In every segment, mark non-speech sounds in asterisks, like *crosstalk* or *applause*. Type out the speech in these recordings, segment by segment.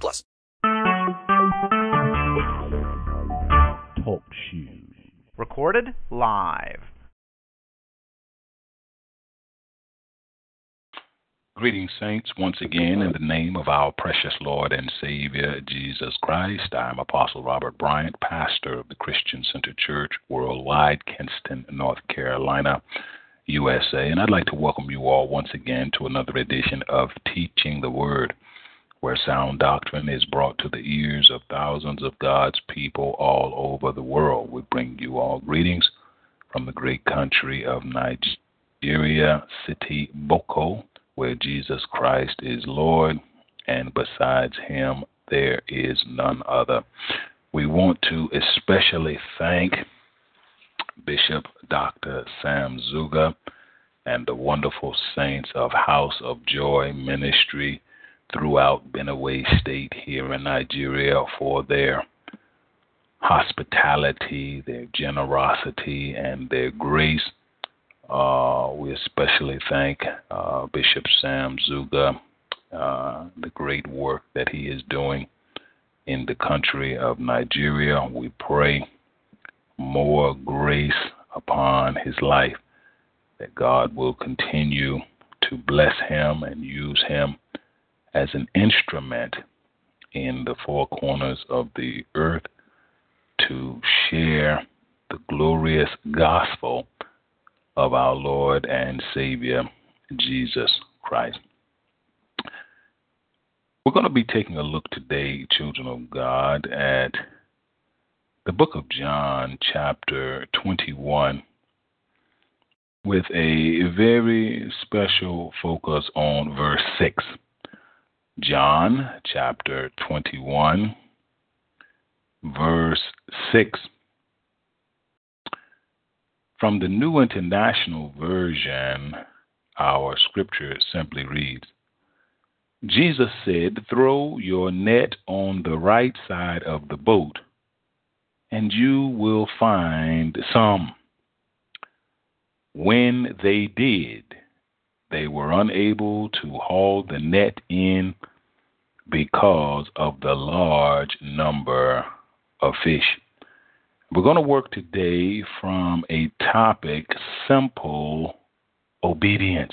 plus. Talk shoes. Recorded live. Greetings, saints, once again in the name of our precious Lord and Savior Jesus Christ. I am Apostle Robert Bryant, pastor of the Christian Center Church worldwide, Kinston, North Carolina, USA. And I'd like to welcome you all once again to another edition of Teaching the Word, where sound doctrine is brought to the ears of thousands of God's people all over the world. We bring you all greetings from the great country of Nigeria, city Gboko where Jesus Christ is Lord, and besides him there is none other. We want to especially thank Bishop Dr. Sam Zuga and the wonderful saints of House of Joy Ministry throughout Benue State here in Nigeria for their hospitality, their generosity, and their grace uh, we especially thank uh, Bishop Sam Zuga, uh, the great work that he is doing in the country of Nigeria. We pray more grace upon his life, that God will continue to bless him and use him as an instrument in the four corners of the earth to share the glorious gospel of our Lord and Savior Jesus Christ. We're going to be taking a look today, children of God, at the book of John, chapter 21, with a very special focus on verse 6. John, chapter 21, verse 6. From the New International Version, our scripture simply reads Jesus said, Throw your net on the right side of the boat, and you will find some. When they did, they were unable to haul the net in because of the large number of fish. We're going to work today from a topic simple obedience.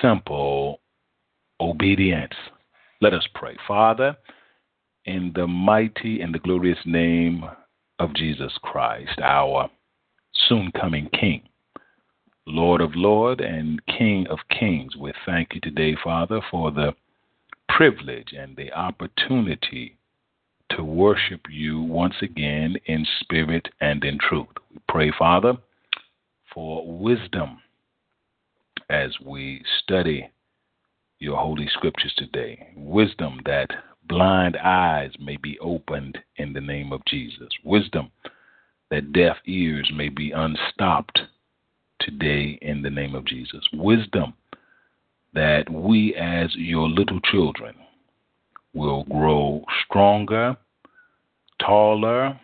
Simple obedience. Let us pray. Father, in the mighty and the glorious name of Jesus Christ, our soon coming King, Lord of Lords and King of Kings, we thank you today, Father, for the privilege and the opportunity to worship you once again in spirit and in truth. We pray, Father, for wisdom as we study your holy scriptures today. Wisdom that blind eyes may be opened in the name of Jesus. Wisdom that deaf ears may be unstopped today in the name of Jesus. Wisdom that we, as your little children, will grow stronger, taller,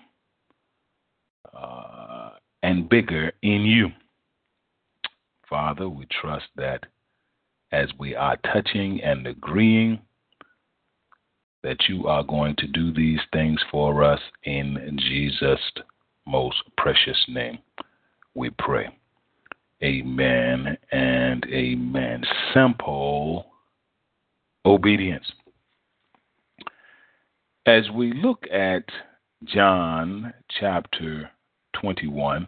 uh, and bigger in you. Father, we trust that as we are touching and agreeing, that you are going to do these things for us in Jesus' most precious name. We pray. Amen and amen. Simple obedience. As we look at John chapter 21,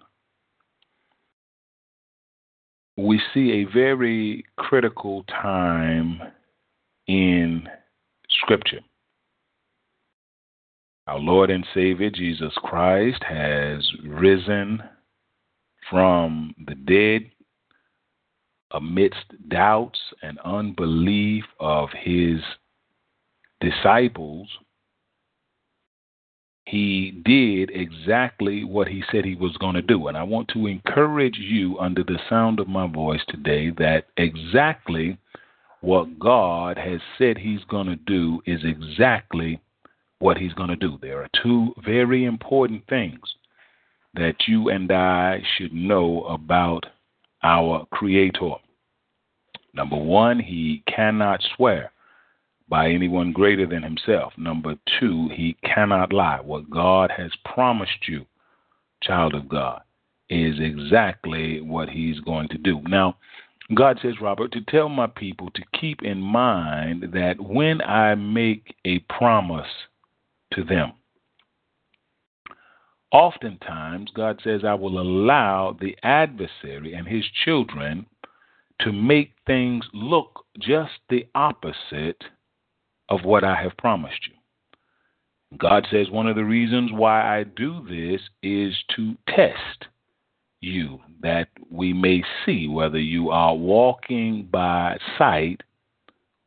we see a very critical time in Scripture. Our Lord and Savior Jesus Christ has risen from the dead amidst doubts and unbelief of his disciples, he did exactly what he said he was going to do. And I want to encourage you under the sound of my voice today that exactly what God has said he's going to do is exactly what he's going to do. There are two very important things that you and I should know about our Creator. Number one, he cannot swear by anyone greater than himself. Number two, he cannot lie. What God has promised you, child of God, is exactly what he's going to do. Now, God says, Robert, to tell my people to keep in mind that when I make a promise to them, oftentimes God says, I will allow the adversary and his children to make things look just the opposite of what I have promised you. God says one of the reasons why I do this is to test you, that we may see whether you are walking by sight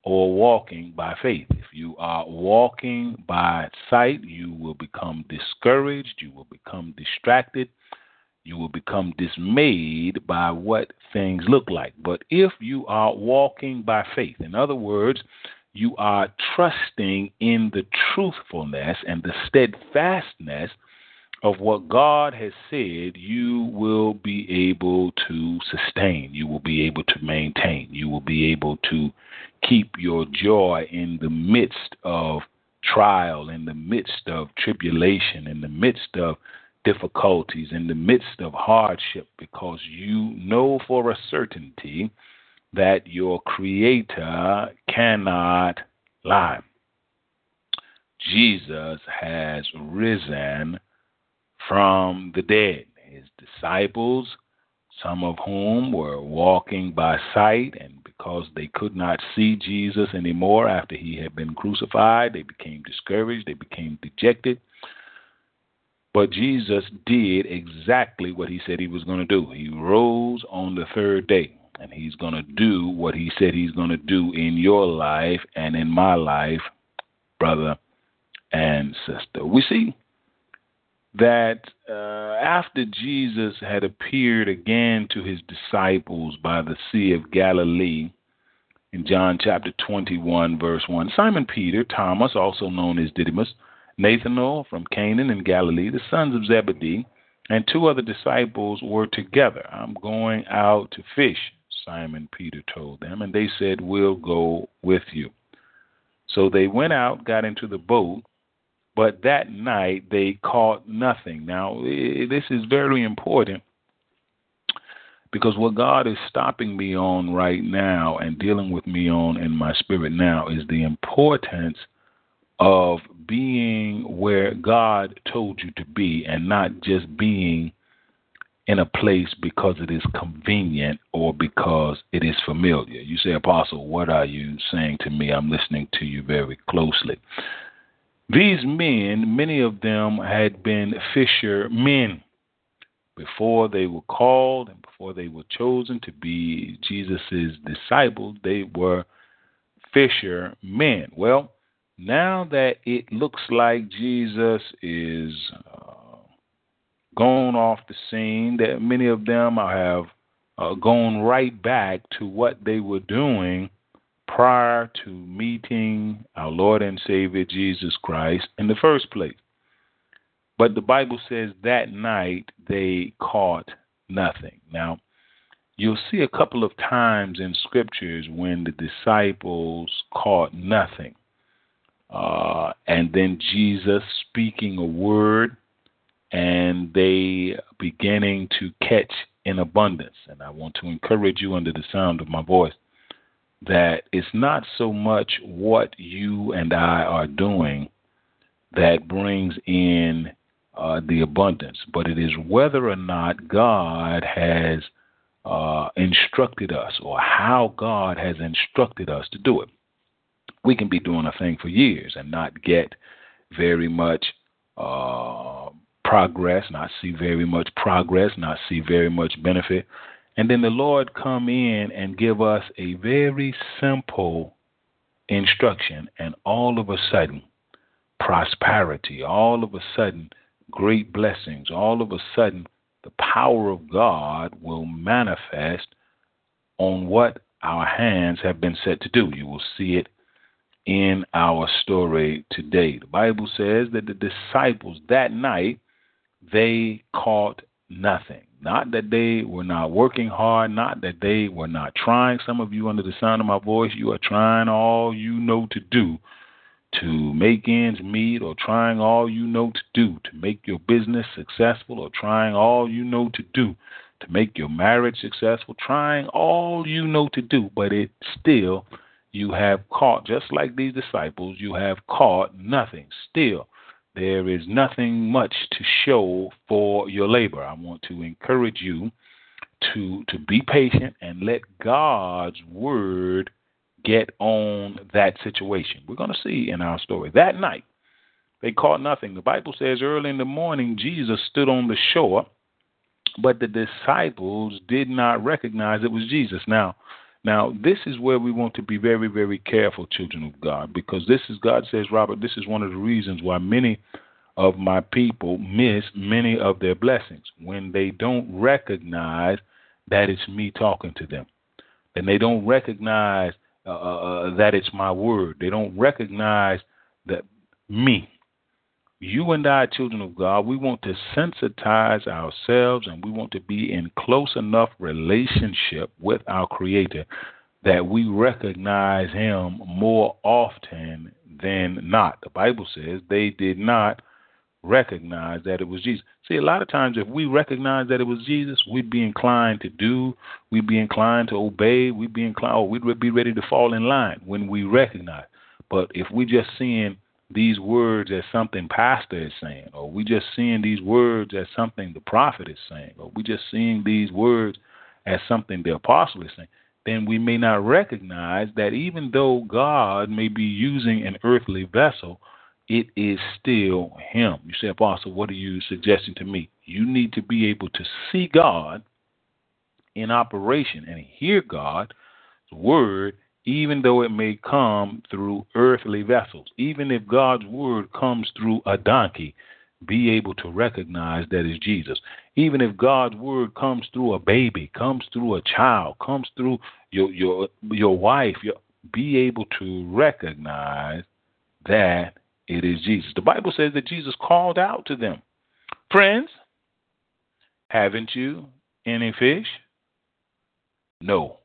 or walking by faith. If you are walking by sight, you will become discouraged, you will become distracted, you will become dismayed by what things look like. But if you are walking by faith, in other words, you are trusting in the truthfulness and the steadfastness of what God has said, you will be able to sustain. You will be able to maintain. You will be able to keep your joy in the midst of trial, in the midst of tribulation, in the midst of difficulties, in the midst of hardship, because you know for a certainty that your Creator cannot lie. Jesus has risen from the dead. His disciples, some of whom were walking by sight, and because they could not see Jesus anymore after he had been crucified, they became discouraged, they became dejected. But Jesus did exactly what he said he was going to do. He rose on the third day and he's going to do what he said he's going to do in your life and in my life, brother and sister. We see that uh, after Jesus had appeared again to his disciples by the Sea of Galilee, in John chapter 21, verse 1, Simon Peter, Thomas, also known as Didymus, Nathanael from Cana in Galilee, the sons of Zebedee, and two other disciples were together. I'm going out to fish. Simon Peter told them, and they said, We'll go with you. So they went out, got into the boat, but that night they caught nothing. Now, this is very important because what God is stopping me on right now and dealing with me on in my spirit now is the importance of being where God told you to be and not just being in a place because it is convenient or because it is familiar. You say, Apostle, what are you saying to me? I'm listening to you very closely. These men, many of them had been fishermen before they were called and before they were chosen to be Jesus' disciples. They were fishermen. Well, now that it looks like Jesus is uh, gone off the scene, that many of them have uh, gone right back to what they were doing prior to meeting our Lord and Savior Jesus Christ in the first place. But the Bible says that night they caught nothing. Now, you'll see a couple of times in scriptures when the disciples caught nothing. Uh, and then Jesus speaking a word and they beginning to catch in abundance. And I want to encourage you under the sound of my voice that it's not so much what you and I are doing that brings in uh, the abundance, but it is whether or not God has uh, instructed us or how God has instructed us to do it. We can be doing a thing for years and not get very much uh, progress, not see very much progress, not see very much benefit. And then the Lord come in and give us a very simple instruction, and all of a sudden, prosperity, all of a sudden, great blessings, all of a sudden, the power of God will manifest on what our hands have been set to do. You will see it in our story today. The Bible says that the disciples that night they caught nothing. Not that they were not working hard, not that they were not trying. Some of you, under the sound of my voice, you are trying all you know to do to make ends meet, or trying all you know to do to make your business successful, or trying all you know to do to make your marriage successful, trying all you know to do, but it still you have caught, just like these disciples, you have caught nothing. Still, there is nothing much to show for your labor. I want to encourage you to to be patient and let God's word get on that situation. We're going to see in our story. That night, they caught nothing. The Bible says early in the morning, Jesus stood on the shore, but the disciples did not recognize it was Jesus. Now, now, this is where we want to be very, very careful, children of God, because this is, God says, Robert, this is one of the reasons why many of my people miss many of their blessings when they don't recognize that it's me talking to them. And they don't recognize uh, uh, uh that it's my word. They don't recognize that me you and I, children of God, we want to sensitize ourselves and we want to be in close enough relationship with our Creator that we recognize Him more often than not. The Bible says they did not recognize that it was Jesus. See, a lot of times if we recognize that it was Jesus, we'd be inclined to do, we'd be inclined to obey, we'd be inclined, oh, we'd be ready to fall in line when we recognize. But if we're just seeing these words as something pastor is saying, or we just seeing these words as something the prophet is saying, or we just seeing these words as something the apostle is saying, then we may not recognize that even though God may be using an earthly vessel, it is still Him. You say, Apostle, what are you suggesting to me? You need to be able to see God in operation and hear God's word even though it may come through earthly vessels. Even if God's word comes through a donkey, be able to recognize that is Jesus. Even if God's word comes through a baby, comes through a child, comes through your your your wife, your, be able to recognize that it is Jesus. The Bible says that Jesus called out to them, Friends, haven't you any fish? No,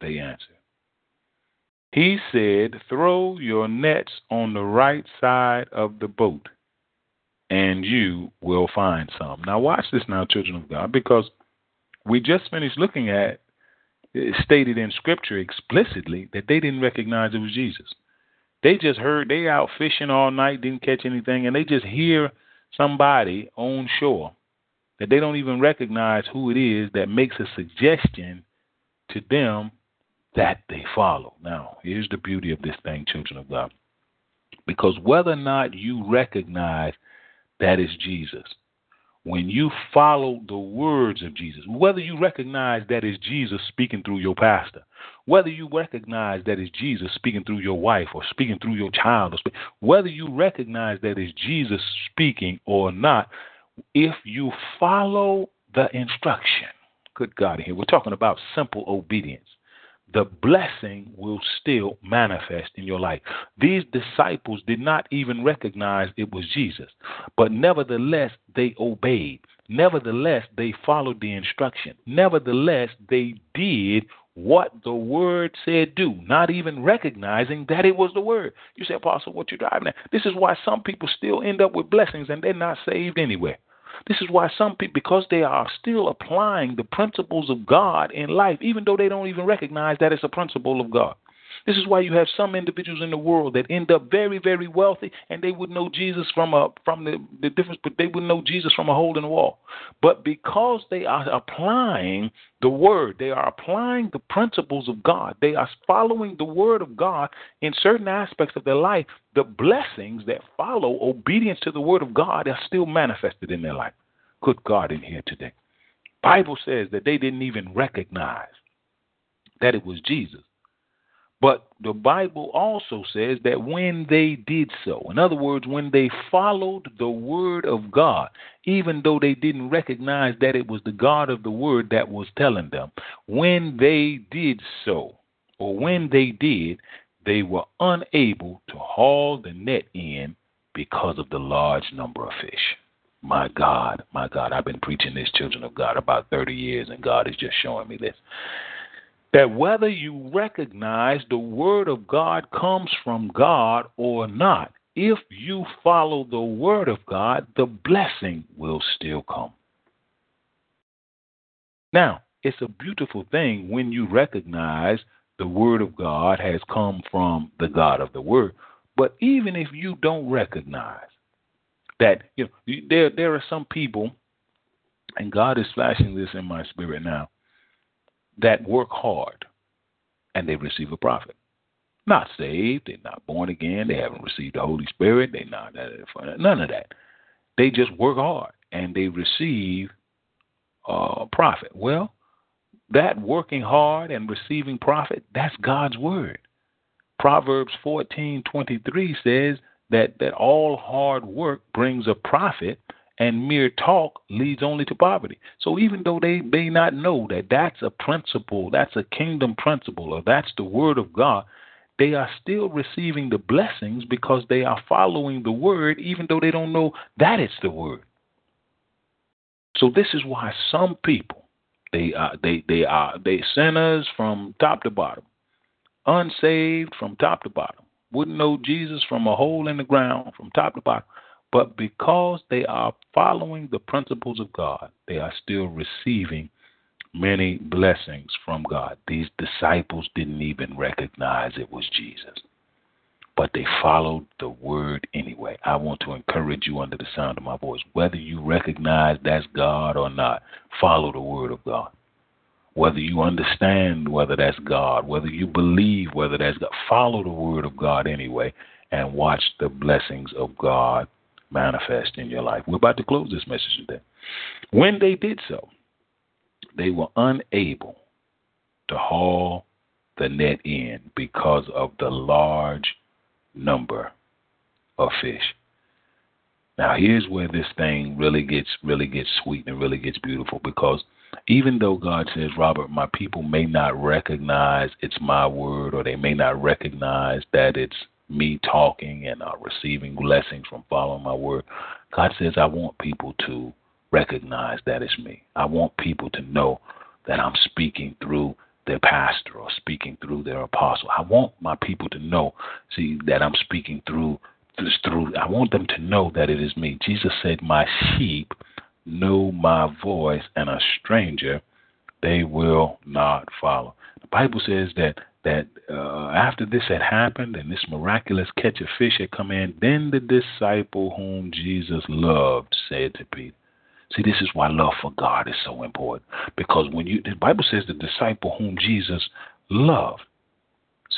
they answered. He said, Throw your nets on the right side of the boat, and you will find some. Now, watch this now, children of God, because we just finished looking at it stated in Scripture explicitly that they didn't recognize it was Jesus. They just heard they out fishing all night, didn't catch anything, and they just hear somebody on shore that they don't even recognize who it is that makes a suggestion to them that they follow. Now, here's the beauty of this thing, children of God. Because whether or not you recognize that is Jesus, when you follow the words of Jesus, whether you recognize that is Jesus speaking through your pastor, whether you recognize that is Jesus speaking through your wife or speaking through your child, or whether you recognize that is Jesus speaking or not, if you follow the instruction, good God, here we're talking about simple obedience the blessing will still manifest in your life. These disciples did not even recognize it was Jesus, but nevertheless, they obeyed. Nevertheless, they followed the instruction. Nevertheless, they did what the word said do, not even recognizing that it was the word. You say, Apostle, what you driving at? This is why some people still end up with blessings and they're not saved anywhere. This is why some people, because they are still applying the principles of God in life, even though they don't even recognize that it's a principle of God. This is why you have some individuals in the world that end up very, very wealthy, and they would know Jesus from a from the, the difference, but they would know Jesus from a hole in the wall. But because they are applying the word, they are applying the principles of God. They are following the word of God in certain aspects of their life. The blessings that follow obedience to the word of God are still manifested in their life. Good God in here today. Bible says that they didn't even recognize that it was Jesus But the Bible also says that when they did so, in other words, when they followed the word of God, even though they didn't recognize that it was the God of the word that was telling them, when they did so, or when they did, they were unable to haul the net in because of the large number of fish. My God, my God, I've been preaching this, children of God, about 30 years, and God is just showing me this that whether you recognize the Word of God comes from God or not, if you follow the Word of God, the blessing will still come. Now, it's a beautiful thing when you recognize the Word of God has come from the God of the Word. But even if you don't recognize that, you know, there there are some people, and God is flashing this in my spirit now that work hard and they receive a profit. Not saved, they're not born again, they haven't received the Holy Spirit, they're not none of that. They just work hard and they receive uh, profit. Well, that working hard and receiving profit, that's God's word. Proverbs fourteen twenty three says that, that all hard work brings a profit, and mere talk leads only to poverty. So even though they may not know that that's a principle, that's a kingdom principle, or that's the word of God, they are still receiving the blessings because they are following the word, even though they don't know that it's the word. So this is why some people they are they they are they sinners from top to bottom, unsaved from top to bottom, wouldn't know Jesus from a hole in the ground from top to bottom. But because they are following the principles of God, they are still receiving many blessings from God. These disciples didn't even recognize it was Jesus, but they followed the word anyway. I want to encourage you under the sound of my voice, whether you recognize that's God or not, follow the word of God. Whether you understand whether that's God, whether you believe whether that's God, follow the word of God anyway and watch the blessings of God manifest in your life. We're about to close this message today. When they did so, they were unable to haul the net in because of the large number of fish. Now here's where this thing really gets really gets sweet and really gets beautiful because even though God says, Robert, my people may not recognize it's my word or they may not recognize that it's me talking and uh, receiving blessings from following my word. God says, I want people to recognize that it's me. I want people to know that I'm speaking through their pastor or speaking through their apostle. I want my people to know, see, that I'm speaking through through I want them to know that it is me. Jesus said, My sheep know my voice and a stranger they will not follow. The Bible says that that uh, after this had happened and this miraculous catch of fish had come in, then the disciple whom Jesus loved said to Peter, See, this is why love for God is so important. Because when you, the Bible says the disciple whom Jesus loved.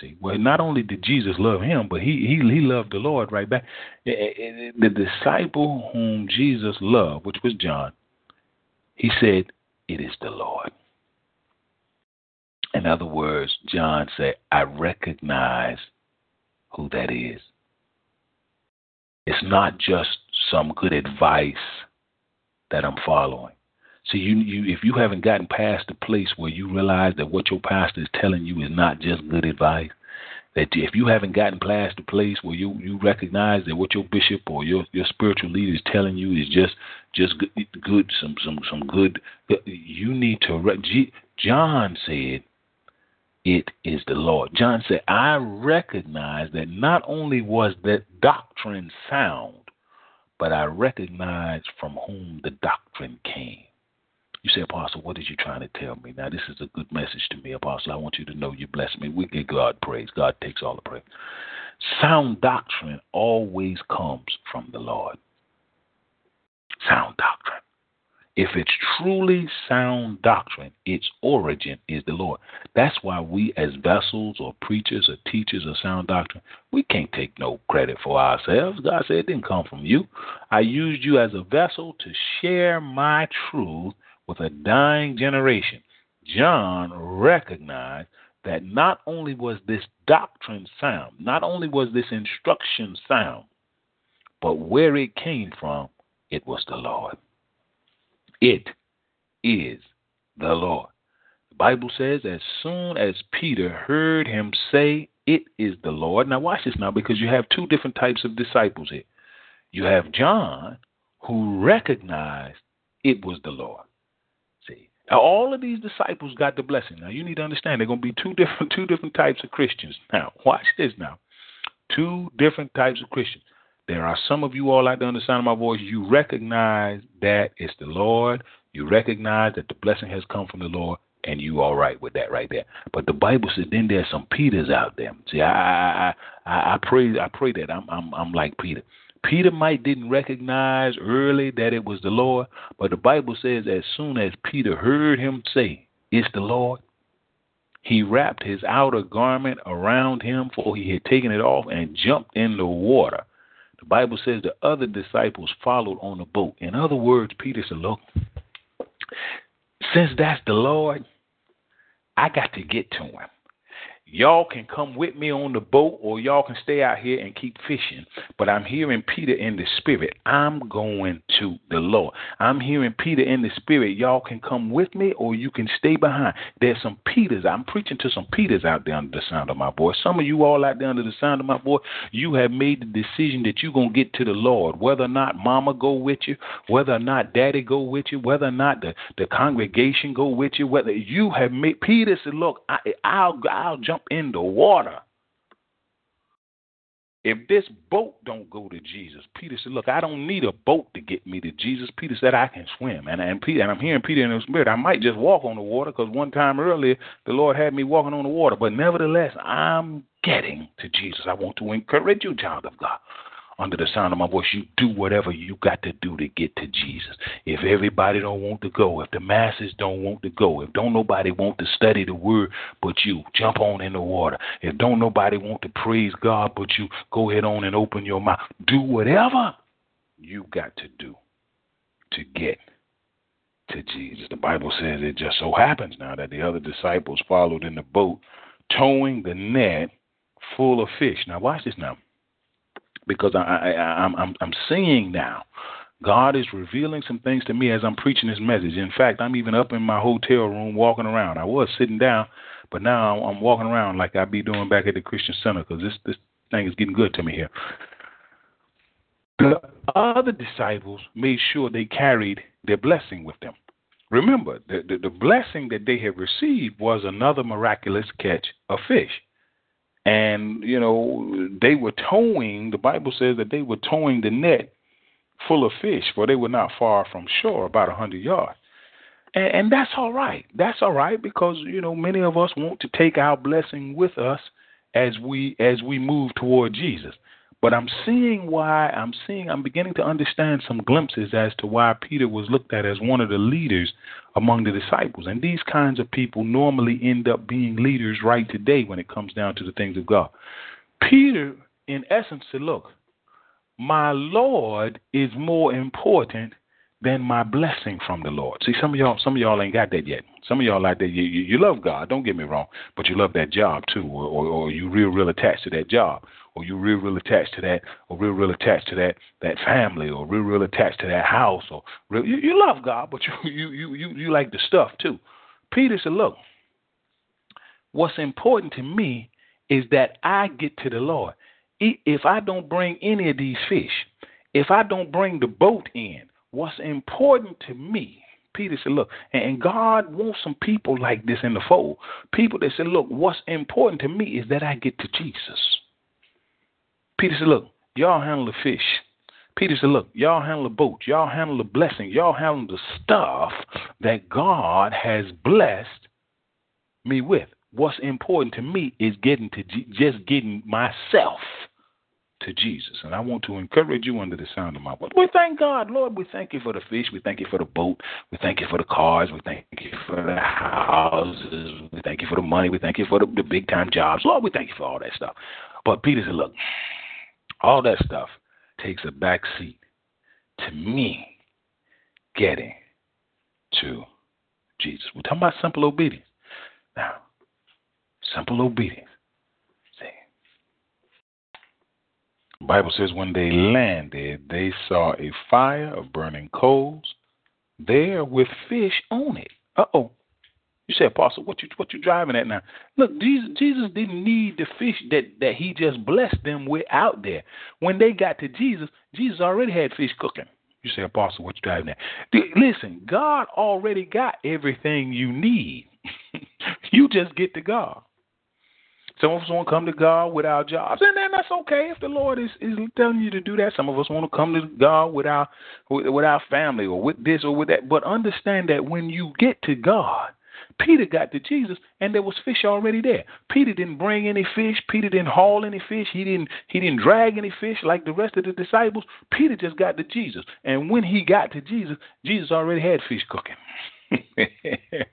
See, well, not only did Jesus love him, but he he he loved the Lord right back. Eh, eh, eh, the disciple whom Jesus loved, which was John, he said, "It is the Lord." In other words, John said, I recognize who that is. It's not just some good advice that I'm following. See, you, you, if you haven't gotten past the place where you realize that what your pastor is telling you is not just good advice, that if you haven't gotten past the place where you, you recognize that what your bishop or your, your spiritual leader is telling you is just just good, good some some some good, you need to. John said, it is the Lord. John said, I recognize that not only was that doctrine sound, but I recognize from whom the doctrine came. You say, Apostle, what is you trying to tell me? Now, this is a good message to me, Apostle. I want you to know you bless me. We give God praise. God takes all the praise. Sound doctrine always comes from the Lord. Sound doctrine. If it's truly sound doctrine, its origin is the Lord. That's why we, as vessels or preachers or teachers of sound doctrine, we can't take no credit for ourselves. God said it didn't come from you. I used you as a vessel to share my truth with a dying generation. John recognized that not only was this doctrine sound, not only was this instruction sound, but where it came from, it was the Lord. It is the Lord. The Bible says, as soon as Peter heard him say, It is the Lord. Now, watch this now, because you have two different types of disciples here. You have John, who recognized it was the Lord. See, now all of these disciples got the blessing. Now you need to understand they're going to be two different two different types of Christians. Now watch this. Now, two different types of Christians. There are some of you all out there on the sound of my voice. You recognize that it's the Lord. You recognize that the blessing has come from the Lord, and you all right with that right there. But the Bible says then there's some Peters out there. See, I I I, I pray I pray that I'm I'm I'm like Peter. Peter might didn't recognize early that it was the Lord, but the Bible says as soon as Peter heard him say, It's the Lord, he wrapped his outer garment around him, for he had taken it off, and jumped in the water. The Bible says the other disciples followed on the boat. In other words, Peter said, Look, since that's the Lord, I got to get to him. Y'all can come with me on the boat or y'all can stay out here and keep fishing. But I'm hearing Peter in the spirit. I'm going to the Lord. I'm hearing Peter in the spirit. Y'all can come with me or you can stay behind. There's some Peters. I'm preaching to some Peters out there under the sound of my voice. Some of you all out there under the sound of my voice, you have made the decision that you're going to get to the Lord. Whether or not mama go with you, whether or not daddy go with you, whether or not the, the congregation go with you, whether you have made, Peter said, look, I, I'll, I'll jump in the water. If this boat don't go to Jesus, Peter said, "Look, I don't need a boat to get me to Jesus." Peter said, "I can swim," and and Peter and I'm hearing Peter in the spirit. I might just walk on the water because one time earlier the Lord had me walking on the water. But nevertheless, I'm getting to Jesus. I want to encourage you, child of God under the sound of my voice, you do whatever you got to do to get to Jesus. If everybody don't want to go, if the masses don't want to go, if don't nobody want to study the word but you, jump on in the water. If don't nobody want to praise God but you, go ahead on and open your mouth. Do whatever you got to do to get to Jesus. The Bible says it just so happens now that the other disciples followed in the boat, towing the net full of fish. Now watch this now because I, I, I'm, I'm, I'm seeing now. God is revealing some things to me as I'm preaching this message. In fact, I'm even up in my hotel room walking around. I was sitting down, but now I'm walking around like I'd be doing back at the Christian Center because this this thing is getting good to me here. The other disciples made sure they carried their blessing with them. Remember, the, the, the blessing that they had received was another miraculous catch of fish. And, you know, they were towing, the Bible says that they were towing the net full of fish, for they were not far from shore, about a 100 yards. And, and that's all right. That's all right because, you know, many of us want to take our blessing with us as we as we move toward Jesus. But I'm seeing why I'm seeing I'm beginning to understand some glimpses as to why Peter was looked at as one of the leaders among the disciples. And these kinds of people normally end up being leaders right today when it comes down to the things of God. Peter, in essence, said, Look, my Lord is more important than my blessing from the Lord. See, some of y'all, some of y'all ain't got that yet. Some of y'all like that. You, you, you love God. Don't get me wrong, but you love that job too, or, or, or you real, real attached to that job, or you real, real attached to that, or real, real attached to that that family, or real, real attached to that house, or real, you, you love God, but *laughs* you, you, you, you, you like the stuff too. Peter said, "Look, what's important to me is that I get to the Lord. If I don't bring any of these fish, if I don't bring the boat in." What's important to me, Peter said, look, and God wants some people like this in the fold. People that say, look, what's important to me is that I get to Jesus. Peter said, look, y'all handle the fish. Peter said, look, y'all handle the boat. Y'all handle the blessing. Y'all handle the stuff that God has blessed me with. What's important to me is getting to just getting myself to Jesus. And I want to encourage you under the sound of my voice. We thank God, Lord. We thank you for the fish. We thank you for the boat. We thank you for the cars. We thank you for the houses. We thank you for the money. We thank you for the, the big time jobs. Lord, we thank you for all that stuff. But Peter said, look, all that stuff takes a back seat to me getting to Jesus. We're talking about simple obedience. Now, Simple obedience. See. The Bible says when they landed, they saw a fire of burning coals there with fish on it. Uh oh. You say, Apostle, what you what you driving at now? Look, Jesus, Jesus didn't need the fish that, that he just blessed them with out there. When they got to Jesus, Jesus already had fish cooking. You say, Apostle, what you driving at? Listen, God already got everything you need. *laughs* you just get to God. Some of us want to come to God without jobs, and then that's okay if the Lord is, is telling you to do that. Some of us want to come to God without with, with our family or with this or with that. But understand that when you get to God, Peter got to Jesus and there was fish already there. Peter didn't bring any fish. Peter didn't haul any fish. He didn't he didn't drag any fish like the rest of the disciples. Peter just got to Jesus. And when he got to Jesus, Jesus already had fish cooking. *laughs*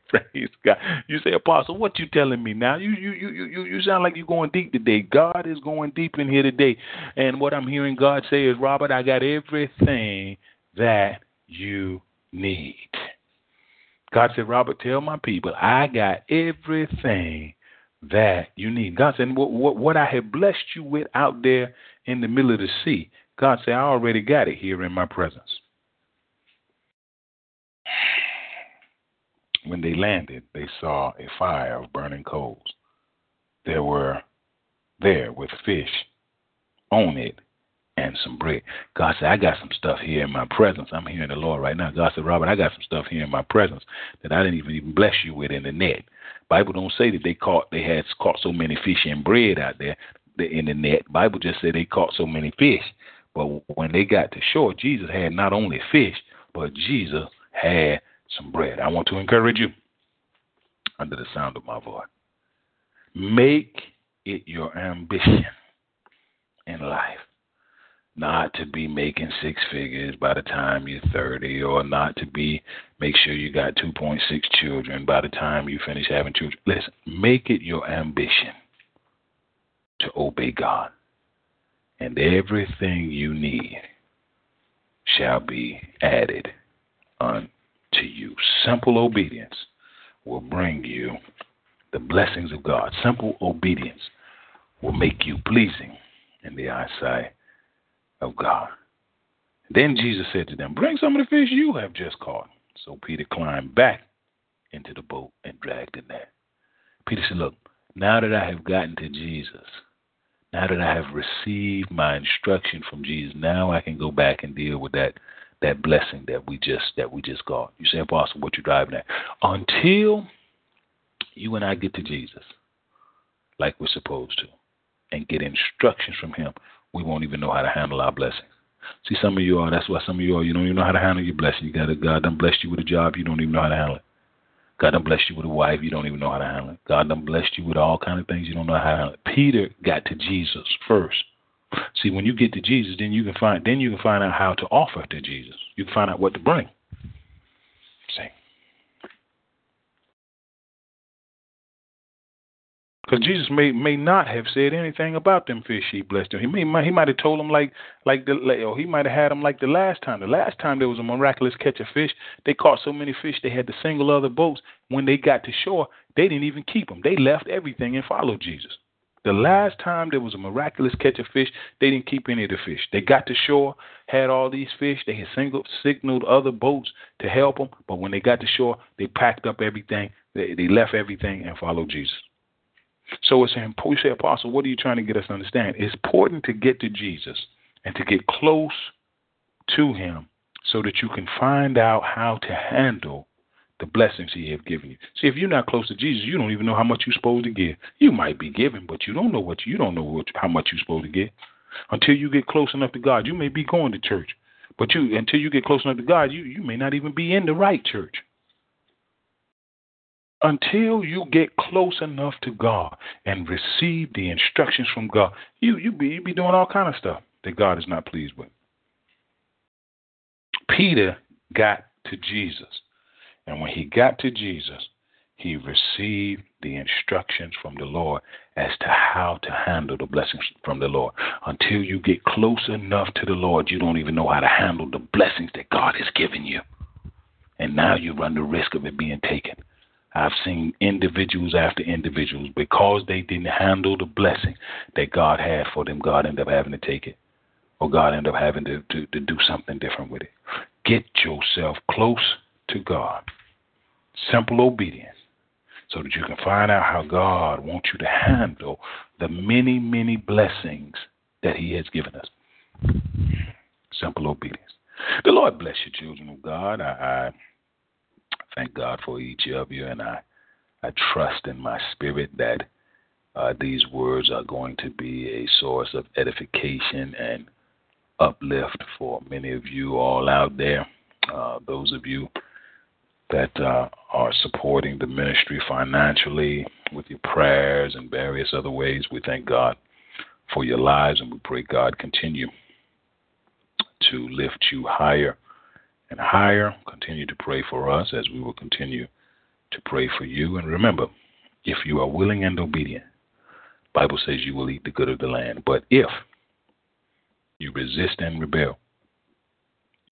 Praise God. You say, Apostle, what you telling me now? You you you you you sound like you're going deep today. God is going deep in here today. And what I'm hearing God say is, Robert, I got everything that you need. God said, Robert, tell my people, I got everything that you need. God said, what, what, what I have blessed you with out there in the middle of the sea, God said, I already got it here in my presence. When they landed, they saw a fire of burning coals. There were there with fish on it and some bread. God said, I got some stuff here in my presence. I'm hearing the Lord right now. God said, Robert, I got some stuff here in my presence that I didn't even, even bless you with in the net. Bible don't say that they caught they had caught so many fish and bread out there in the net. Bible just said they caught so many fish. But when they got to shore, Jesus had not only fish, but Jesus had some bread. I want to encourage you under the sound of my voice. Make it your ambition in life not to be making six figures by the time you're 30 or not to be make sure you got 2.6 children by the time you finish having children. Listen make it your ambition to obey god. And everything you need shall be added unto you. Simple obedience will bring you the blessings of god. Simple obedience will make you pleasing in the eyesight of God. Then Jesus said to them, Bring some of the fish you have just caught. So Peter climbed back into the boat and dragged the net. Peter said, Look, now that I have gotten to Jesus, now that I have received my instruction from Jesus, now I can go back and deal with that that blessing that we just that we just got. You say, Apostle, what you driving at? Until you and I get to Jesus, like we're supposed to, and get instructions from him, we won't even know how to handle our blessings. See, some of you are, that's why some of you are, you don't even know how to handle your blessing. You got a, God done blessed you with a job, you don't even know how to handle it. God done blessed you with a wife, you don't even know how to handle it. God done blessed you with all kind of things, you don't know how to handle it. Peter got to Jesus first. See, when you get to Jesus, then you can find then you can find out how to offer to Jesus. You can find out what to bring. See. Because Jesus may may not have said anything about them fish he blessed them. He may he might have told them like like the or he might have had them like the last time. The last time there was a miraculous catch of fish, they caught so many fish they had to single other boats. When they got to shore, they didn't even keep them. They left everything and followed Jesus. The last time there was a miraculous catch of fish, they didn't keep any of the fish. They got to shore, had all these fish. They had singled, signaled other boats to help them, but when they got to shore, they packed up everything. They, they left everything and followed Jesus. So it's important. You say, Apostle, what are you trying to get us to understand? It's important to get to Jesus and to get close to Him so that you can find out how to handle the blessings He has given you. See, if you're not close to Jesus, you don't even know how much you're supposed to give. You might be giving, but you don't know what you, don't know what, how much you're supposed to give until you get close enough to God. You may be going to church, but you until you get close enough to God, you you may not even be in the right church until you get close enough to God and receive the instructions from God, you you be you be doing all kind of stuff that God is not pleased with. Peter got to Jesus, and when he got to Jesus, he received the instructions from the Lord as to how to handle the blessings from the Lord. Until you get close enough to the Lord, you don't even know how to handle the blessings that God has given you. And now you run the risk of it being taken I've seen individuals after individuals because they didn't handle the blessing that God had for them. God ended up having to take it, or God ended up having to, to, to do something different with it. Get yourself close to God. Simple obedience so that you can find out how God wants you to handle the many, many blessings that He has given us. Simple obedience. The Lord bless you, children of God. I, I thank God for each of you, and I, I trust in my spirit that uh, these words are going to be a source of edification and uplift for many of you all out there. Uh, those of you that uh, are supporting the ministry financially with your prayers and various other ways. We thank God for your lives and we pray God continue to lift you higher and higher. Continue to pray for us as we will continue to pray for you. And remember, if you are willing and obedient, Bible says you will eat the good of the land. But if you resist and rebel,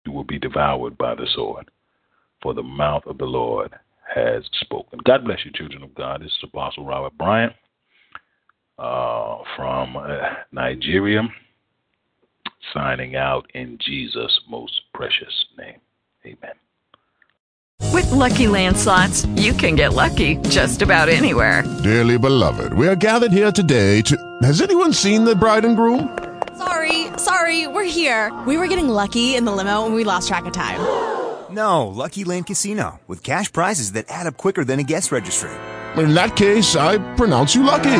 you will be devoured by the sword for the mouth of the Lord has spoken. God bless you, children of God. This is Apostle Robert Bryant uh, from uh, Nigeria, signing out in Jesus' most precious name. Amen. With LuckyLand Slots, you can get lucky just about anywhere. Dearly beloved, we are gathered here today to. Has anyone seen the bride and groom? Sorry, sorry, we're here. We were getting lucky in the limo and we lost track of time. No, Lucky Land Casino, with cash prizes that add up quicker than a guest registry. In that case, I pronounce you lucky.